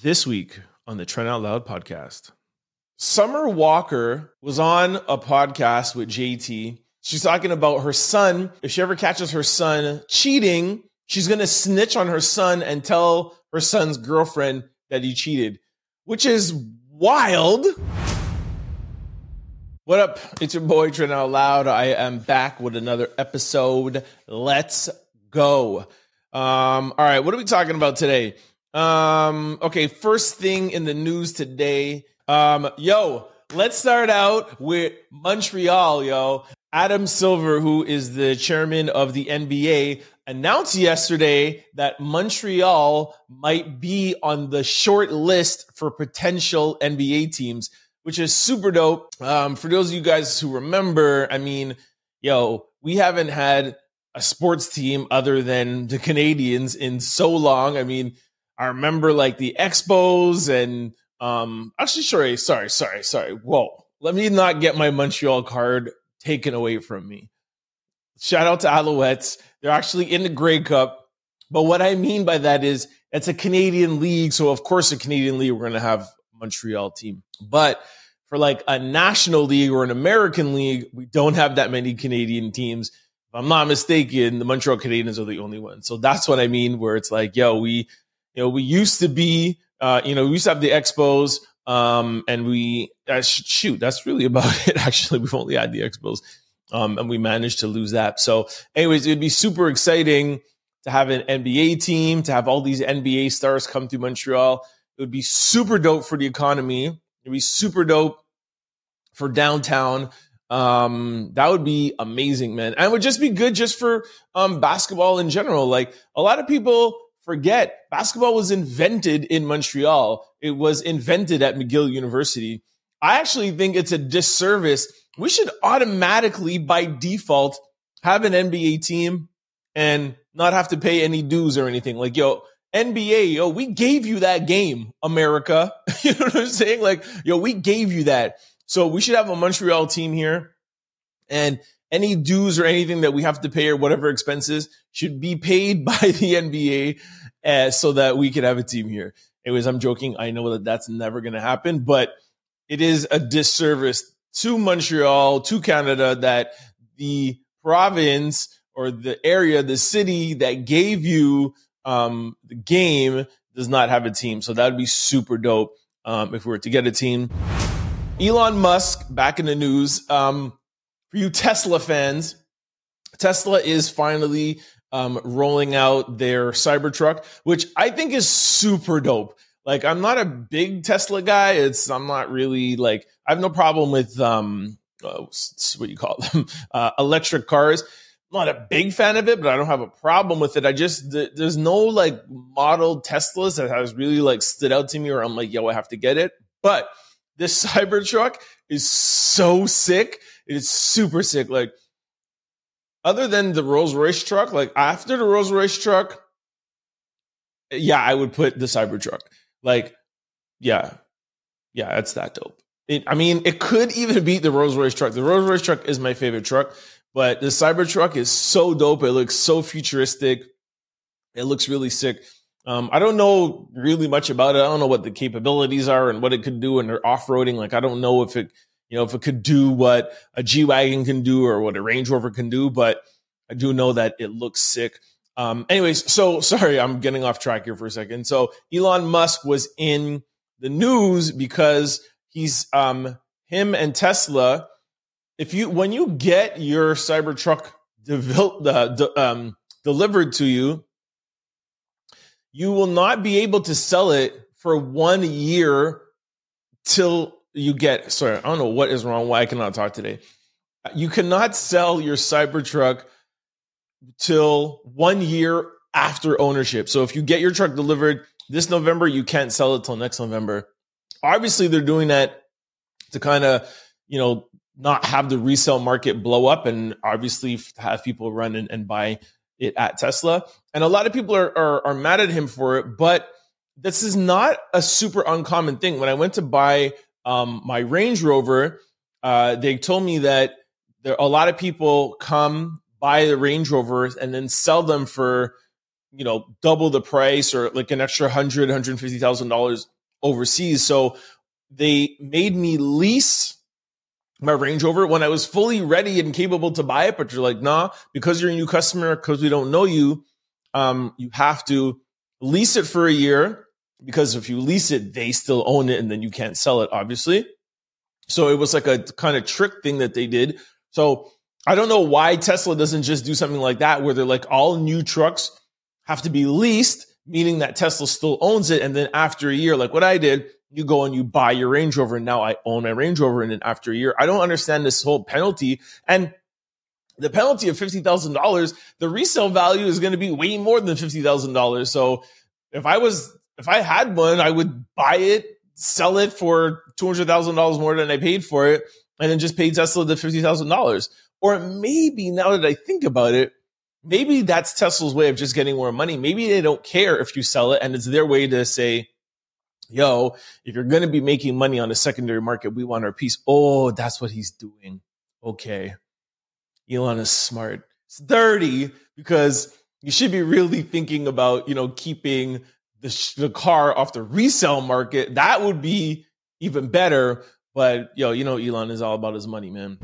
This week on the Trent Out Loud podcast, Summer Walker was on a podcast with JT. She's talking about her son. If she ever catches her son cheating, she's going to snitch on her son and tell her son's girlfriend that he cheated, which is wild. What up? It's your boy Trent Out Loud. I am back with another episode. Let's go. Um, all right, what are we talking about today? Um, okay, first thing in the news today. Um, yo, let's start out with Montreal, yo. Adam Silver, who is the chairman of the NBA, announced yesterday that Montreal might be on the short list for potential NBA teams, which is super dope. Um, for those of you guys who remember, I mean, yo, we haven't had a sports team other than the Canadiens in so long. I mean, I remember like the Expos and um actually sorry, sorry, sorry, sorry. Whoa. Let me not get my Montreal card taken away from me. Shout out to Alouettes. They're actually in the Grey Cup. But what I mean by that is it's a Canadian league. So of course a Canadian league, we're gonna have Montreal team. But for like a national league or an American league, we don't have that many Canadian teams. If I'm not mistaken, the Montreal Canadiens are the only ones. So that's what I mean, where it's like, yo, we you know, we used to be, uh, you know, we used to have the expos, um, and we uh, shoot. That's really about it. Actually, we've only had the expos, um, and we managed to lose that. So, anyways, it'd be super exciting to have an NBA team, to have all these NBA stars come to Montreal. It would be super dope for the economy. It'd be super dope for downtown. Um, that would be amazing, man. And it would just be good just for um basketball in general. Like a lot of people forget basketball was invented in Montreal. It was invented at McGill University. I actually think it's a disservice. We should automatically, by default, have an NBA team and not have to pay any dues or anything. Like, yo, NBA, yo, we gave you that game, America. you know what I'm saying? Like, yo, we gave you that. So we should have a Montreal team here. And any dues or anything that we have to pay or whatever expenses should be paid by the NBA uh, so that we could have a team here. Anyways, I'm joking. I know that that's never going to happen, but it is a disservice to Montreal, to Canada, that the province or the area, the city that gave you um, the game does not have a team. So that would be super dope um, if we were to get a team. Elon Musk back in the news. Um, for you Tesla fans, Tesla is finally um, rolling out their Cybertruck, which I think is super dope. Like, I'm not a big Tesla guy. It's I'm not really like I have no problem with um, uh, what you call them, uh, electric cars. I'm not a big fan of it, but I don't have a problem with it. I just th- there's no like model Teslas that has really like stood out to me, where I'm like, yo, I have to get it. But this Cybertruck is so sick. It is super sick. Like other than the Rolls Royce truck, like after the Rolls Royce truck, yeah, I would put the Cybertruck. Like, yeah, yeah, that's that dope. It, I mean, it could even beat the Rolls Royce truck. The Rolls Royce truck is my favorite truck, but the Cybertruck is so dope. It looks so futuristic. It looks really sick. Um, I don't know really much about it. I don't know what the capabilities are and what it could do, and off roading. Like, I don't know if it you know, if it could do what a G Wagon can do or what a Range Rover can do, but I do know that it looks sick. Um, anyways, so sorry, I'm getting off track here for a second. So Elon Musk was in the news because he's um, him and Tesla. If you when you get your Cybertruck devel- uh, de- um, delivered to you, you will not be able to sell it for one year till you get sorry i don't know what is wrong why i cannot talk today. You cannot sell your cybertruck till one year after ownership. So if you get your truck delivered this november you can't sell it till next november. Obviously they're doing that to kind of you know not have the resale market blow up and obviously have people run and, and buy it at tesla and a lot of people are, are, are mad at him for it but this is not a super uncommon thing when i went to buy um, my Range Rover, uh, they told me that there a lot of people come buy the Range Rovers and then sell them for you know, double the price or like an extra hundred, hundred fifty thousand dollars overseas. So they made me lease my Range Rover when I was fully ready and capable to buy it. But you're like, nah, because you're a new customer, because we don't know you, um, you have to lease it for a year. Because if you lease it, they still own it and then you can't sell it, obviously. So it was like a kind of trick thing that they did. So I don't know why Tesla doesn't just do something like that where they're like all new trucks have to be leased, meaning that Tesla still owns it. And then after a year, like what I did, you go and you buy your Range Rover and now I own my Range Rover. And after a year, I don't understand this whole penalty. And the penalty of $50,000, the resale value is going to be way more than $50,000. So if I was, if I had one, I would buy it, sell it for $200,000 more than I paid for it, and then just pay Tesla the $50,000. Or maybe now that I think about it, maybe that's Tesla's way of just getting more money. Maybe they don't care if you sell it and it's their way to say, yo, if you're going to be making money on the secondary market, we want our piece. Oh, that's what he's doing. Okay. Elon is smart. It's dirty because you should be really thinking about, you know, keeping the, sh- the car off the resale market. That would be even better. But yo, you know, Elon is all about his money, man.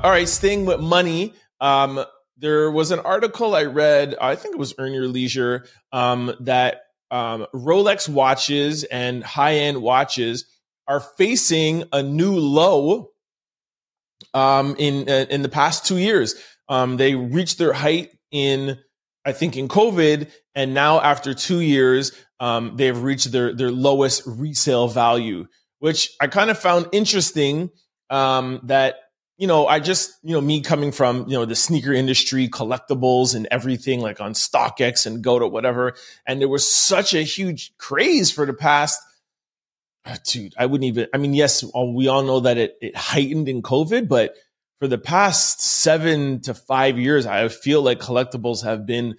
All right, staying with money. Um, there was an article I read, I think it was Earn Your Leisure, um, that um, Rolex watches and high end watches are facing a new low um, in uh, in the past two years. Um, they reached their height in, I think, in COVID, and now after two years, um, they've reached their their lowest resale value, which I kind of found interesting. Um, that you know, I just, you know, me coming from, you know, the sneaker industry, collectibles and everything like on StockX and GOAT or whatever. And there was such a huge craze for the past, uh, dude, I wouldn't even, I mean, yes, we all know that it, it heightened in COVID, but for the past seven to five years, I feel like collectibles have been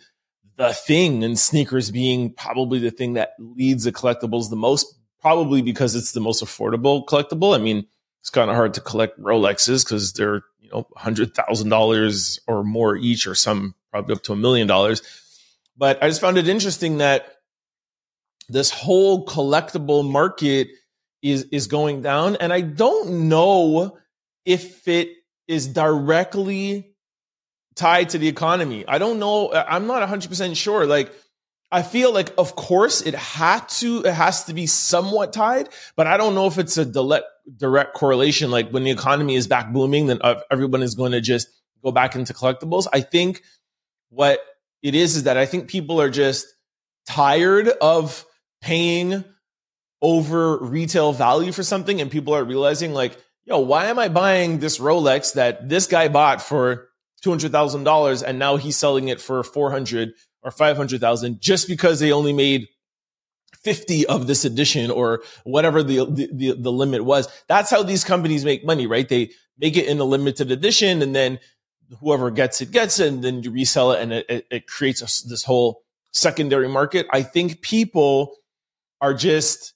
the thing and sneakers being probably the thing that leads the collectibles the most, probably because it's the most affordable collectible. I mean, it's kind of hard to collect Rolexes because they're you know hundred thousand dollars or more each, or some probably up to a million dollars. But I just found it interesting that this whole collectible market is is going down, and I don't know if it is directly tied to the economy. I don't know. I'm not 100% sure. Like I feel like, of course, it had to, it has to be somewhat tied, but I don't know if it's a direct, correlation. Like when the economy is back booming, then everyone is going to just go back into collectibles. I think what it is is that I think people are just tired of paying over retail value for something, and people are realizing, like, yo, why am I buying this Rolex that this guy bought for two hundred thousand dollars, and now he's selling it for four hundred or 500,000 just because they only made 50 of this edition or whatever the, the, the limit was. That's how these companies make money, right? They make it in a limited edition and then whoever gets it gets it and then you resell it and it, it creates a, this whole secondary market. I think people are just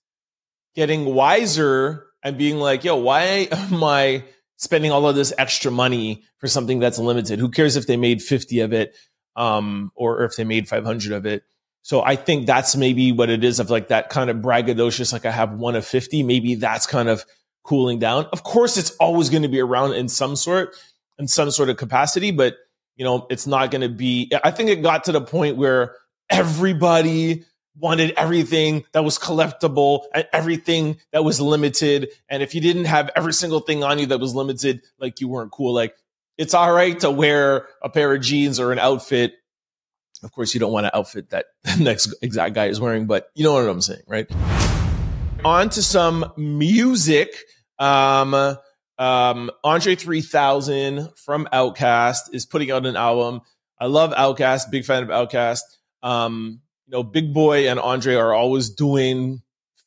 getting wiser and being like, yo, why am I spending all of this extra money for something that's limited? Who cares if they made 50 of it? Um, or if they made 500 of it. So I think that's maybe what it is of like that kind of braggadocious, like I have one of 50. Maybe that's kind of cooling down. Of course, it's always going to be around in some sort, in some sort of capacity, but you know, it's not going to be, I think it got to the point where everybody wanted everything that was collectible and everything that was limited. And if you didn't have every single thing on you that was limited, like you weren't cool. Like it's all right to wear a pair of jeans or an outfit. Of course, you don't want to outfit that the next exact guy is wearing, but you know what I'm saying, right? On to some music. Um, um, Andre 3000 from OutKast is putting out an album. I love OutKast, big fan of OutKast. Um, you know, Big Boi and Andre are always doing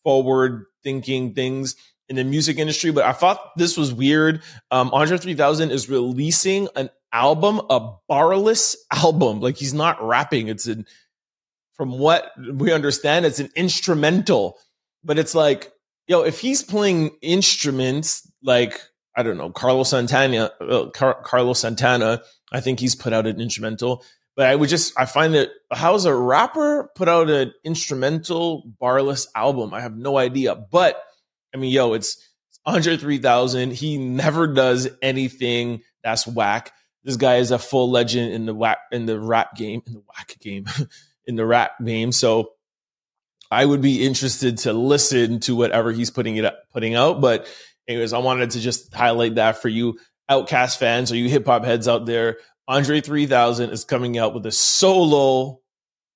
forward thinking things in the music industry, but I thought this was weird. Um, Andre 3000 is releasing an album, a barless album. Like he's not rapping. It's an, from what we understand, it's an instrumental, but it's like, yo, if he's playing instruments like, I don't know, Carlos Santana, uh, Car- Carlos Santana, I think he's put out an instrumental. but I would just I find that how's a rapper put out an instrumental barless album? I have no idea. But I mean, yo, it's 103,000. He never does anything that's whack. This guy is a full legend in the whack in the rap game, in the whack game, in the rap game. So I would be interested to listen to whatever he's putting it up, putting out. But anyways, I wanted to just highlight that for you OutKast fans or you hip hop heads out there. Andre 3000 is coming out with a solo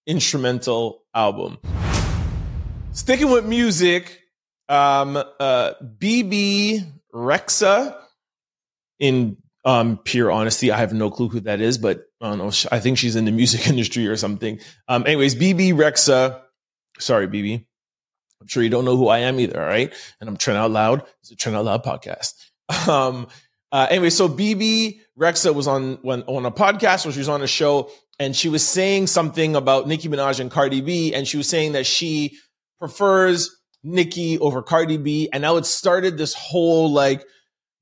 instrumental album. Sticking with music, um, uh, Bebe Rexha. in um, pure honesty, I have no clue who that is, but I don't know. I think she's in the music industry or something. Um, anyways, Bebe Rexha. sorry, BB. I'm sure you don't know who I am either, all right? And I'm Trent Out Loud. It's a Trent Out Loud podcast. Um, uh, anyway, so Bebe Rexha was on when, on a podcast where she was on a show and she was saying something about Nicki Minaj and Cardi B, and she was saying that she prefers Nicki over Cardi B, and now it started this whole like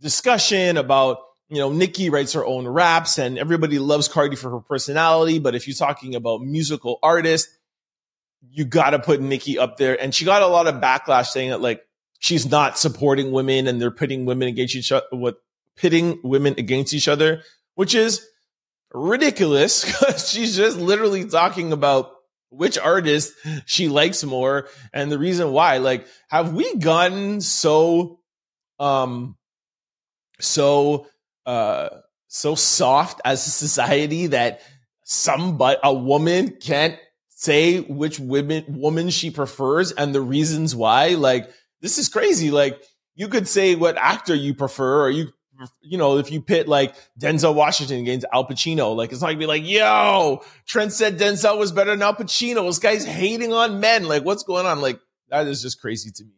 discussion about you know Nicki writes her own raps, and everybody loves Cardi for her personality, but if you're talking about musical artist, you got to put Nicki up there, and she got a lot of backlash saying that like she's not supporting women and they're putting women against each other. What pitting women against each other, which is ridiculous because she's just literally talking about which artist she likes more and the reason why. Like, have we gotten so, um, so, uh, so soft as a society that somebody, a woman can't say which women, woman she prefers and the reasons why? Like, this is crazy. Like, you could say what actor you prefer, or you you know, if you pit like Denzel Washington against Al Pacino, like it's not gonna be like, yo, Trent said Denzel was better than Al Pacino. This guy's hating on men. Like, what's going on? Like, that is just crazy to me.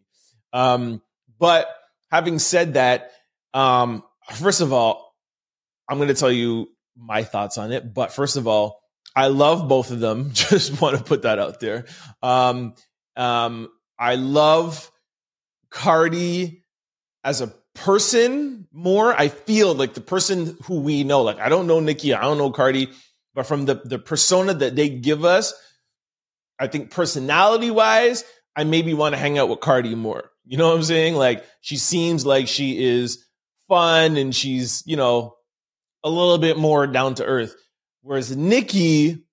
Um, but having said that, um, first of all, I'm gonna tell you my thoughts on it. But first of all, I love both of them. Just want to put that out there. Um, um, I love Cardi as a person more. I feel like the person who we know, like I don't know Nicki, I don't know Cardi, but from the the persona that they give us, I think personality wise, I maybe want to hang out with Cardi more. You know what I'm saying? Like she seems like she is fun and she's, you know, a little bit more down to earth. Whereas Nicki,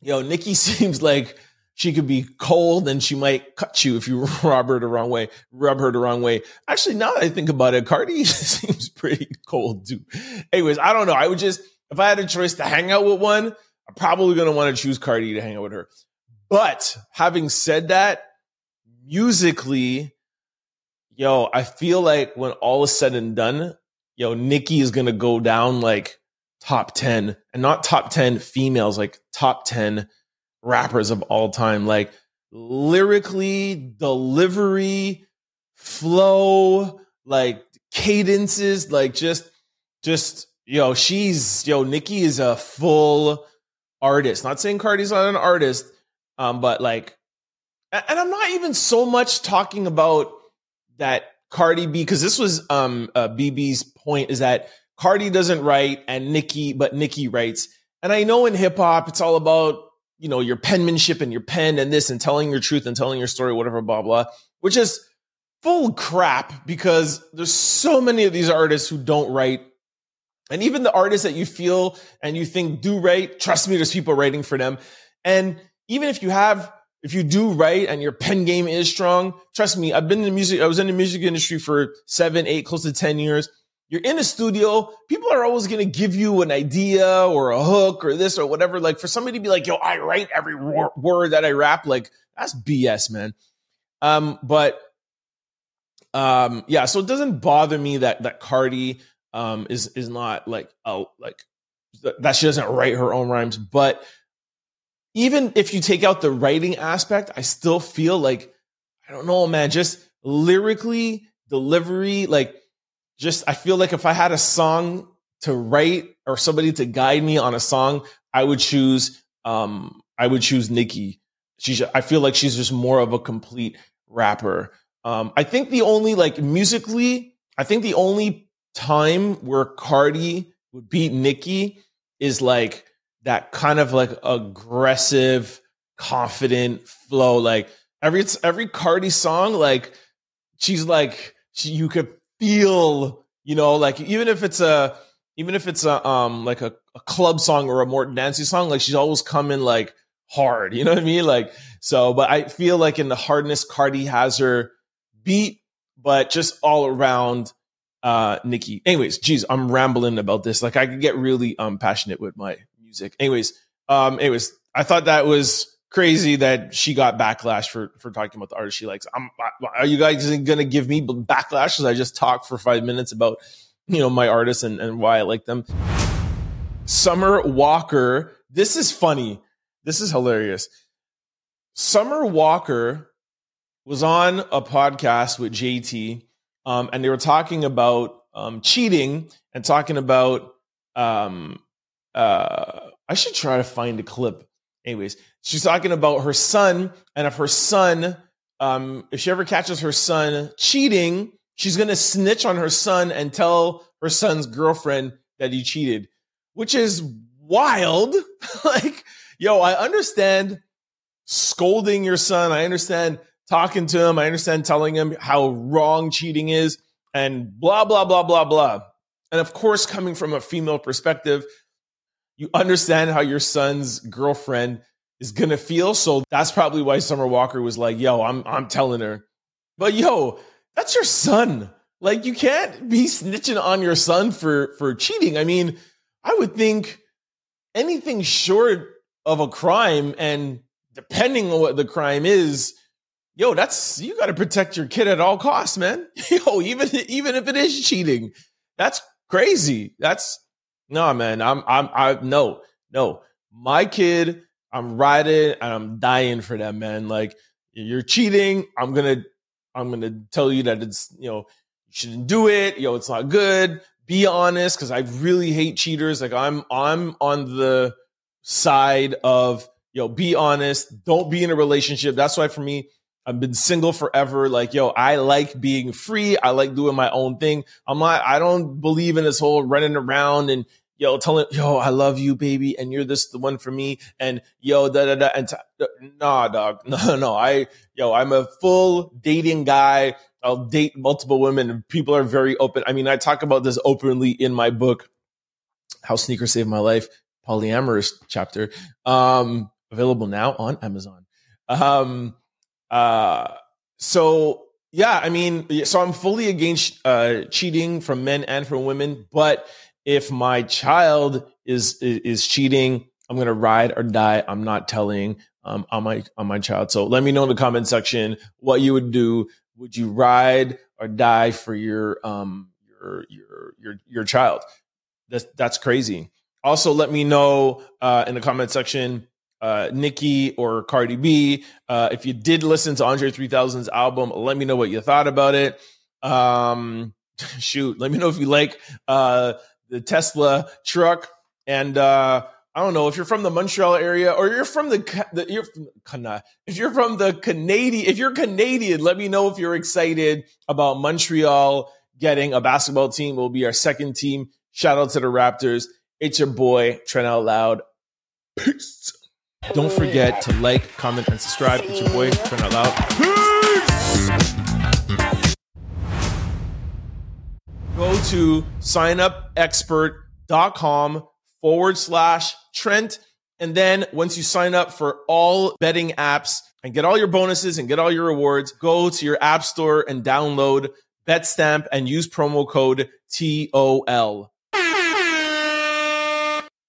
you know, Nicki seems like she could be cold and she might cut you if you rub her the wrong way, rub her the wrong way. Actually, now that I think about it, Cardi seems pretty cold too. Anyways, I don't know. I would just, if I had a choice to hang out with one, I'm probably going to want to choose Cardi to hang out with her. But having said that, musically, yo, I feel like when all is said and done, yo, Nicki is going to go down like top 10 and not top 10 females, like top 10 rappers of all time. Like lyrically, delivery, flow, like cadences, like just, just, yo, she's, yo, Nicki is a full artist. Not saying Cardi's not an artist, um, but like, and I'm not even so much talking about that Cardi B, because this was um uh, Bebe's point is that Cardi doesn't write and Nicki, but Nicki writes. And I know in hip hop, it's all about you know, your penmanship and your pen and this and telling your truth and telling your story, whatever, blah, blah, which is full crap because there's so many of these artists who don't write. And even the artists that you feel and you think do write, trust me, there's people writing for them. And even if you have, if you do write and your pen game is strong, trust me, I've been in the music, I was in the music industry for seven, eight, close to 10 years you're in a studio, people are always going to give you an idea or a hook or this or whatever. Like for somebody to be like, yo, I write every word that I rap, like that's BS, man. Um, but um, yeah, so it doesn't bother me that that Cardi um is is not like oh like that she doesn't write her own rhymes, but even if you take out the writing aspect, I still feel like I don't know, man, just lyrically, delivery, like just I feel like if I had a song to write or somebody to guide me on a song, I would choose um I would choose Nicki. She's I feel like she's just more of a complete rapper. Um I think the only like musically, I think the only time where Cardi would beat Nicki is like that kind of like aggressive, confident flow. Like every every Cardi song, like she's like she, you could feel, you know, like even if it's a even if it's a um like a, a club song or a more dancey song, like she's always coming like hard. You know what I mean? Like so, but I feel like in the hardness, Cardi has her beat, but just all around uh Nicki. Anyways, geez, I'm rambling about this. Like I could get really um passionate with my music. Anyways, um, anyways, I thought that was crazy that she got backlash for for talking about the artist she likes. I'm, are you guys going to give me backlash as I just talk for five minutes about you know my artists and, and why I like them? Summer Walker. This is funny. This is hilarious. Summer Walker was on a podcast with JT, um, and they were talking about um, cheating and talking about. Um, uh, I should try to find a clip. Anyways, she's talking about her son, and if her son, um, if she ever catches her son cheating, she's gonna snitch on her son and tell her son's girlfriend that he cheated, which is wild. like, yo, I understand scolding your son. I understand talking to him. I understand telling him how wrong cheating is and blah, blah, blah, blah, blah. And of course, coming from a female perspective, you understand how your son's girlfriend is gonna feel. So that's probably why Summer Walker was like, yo, I'm I'm telling her. But yo, that's your son. Like you can't be snitching on your son for for cheating. I mean, I would think anything short of a crime and depending on what the crime is, yo, that's you got to protect your kid at all costs, man. Yo, even even if it is cheating, that's crazy. That's no, man. I'm I'm I no no. My kid, I'm riding and I'm dying for that, man. Like you're cheating. I'm gonna I'm gonna tell you that it's you know you shouldn't do it. Yo, it's not good. Be honest, because I really hate cheaters. Like I'm I'm on the side of yo, be honest. Don't be in a relationship. That's why for me, I've been single forever. Like, yo, I like being free. I like doing my own thing. I'm not, I don't believe in this whole running around and, yo, telling, yo, I love you, baby. And you're this, the one for me. And yo, da, da, da. And t- nah, dog. No, no. I, yo, I'm a full dating guy. I'll date multiple women and people are very open. I mean, I talk about this openly in my book, How Sneakers Saved My Life, polyamorous chapter. Um, available now on Amazon. Um, uh, so yeah, I mean, so I'm fully against uh, cheating from men and from women. But if my child is is cheating, I'm gonna ride or die. I'm not telling um, on my on my child. So let me know in the comment section what you would do. Would you ride or die for your um your your your your child? That's that's crazy. Also, let me know uh, in the comment section uh, Nicki or Cardi B. Uh, if you did listen to Andre 3000's album, let me know what you thought about it. Um, shoot, let me know if you like uh, the Tesla truck. And uh, I don't know if you're from the Montreal area or you're from the, the you're from, if you're from the Canadian, if you're Canadian, let me know if you're excited about Montreal getting a basketball team. Will be our second team. Shout out to the Raptors. It's your boy Trent Out Loud. Peace. Don't forget to like, comment, and subscribe. It's your boy, Trent Out Loud. Go to signupexpert.com forward slash Trent. And then once you sign up for all betting apps and get all your bonuses and get all your rewards, go to your app store and download BetStamp and use promo code TOL.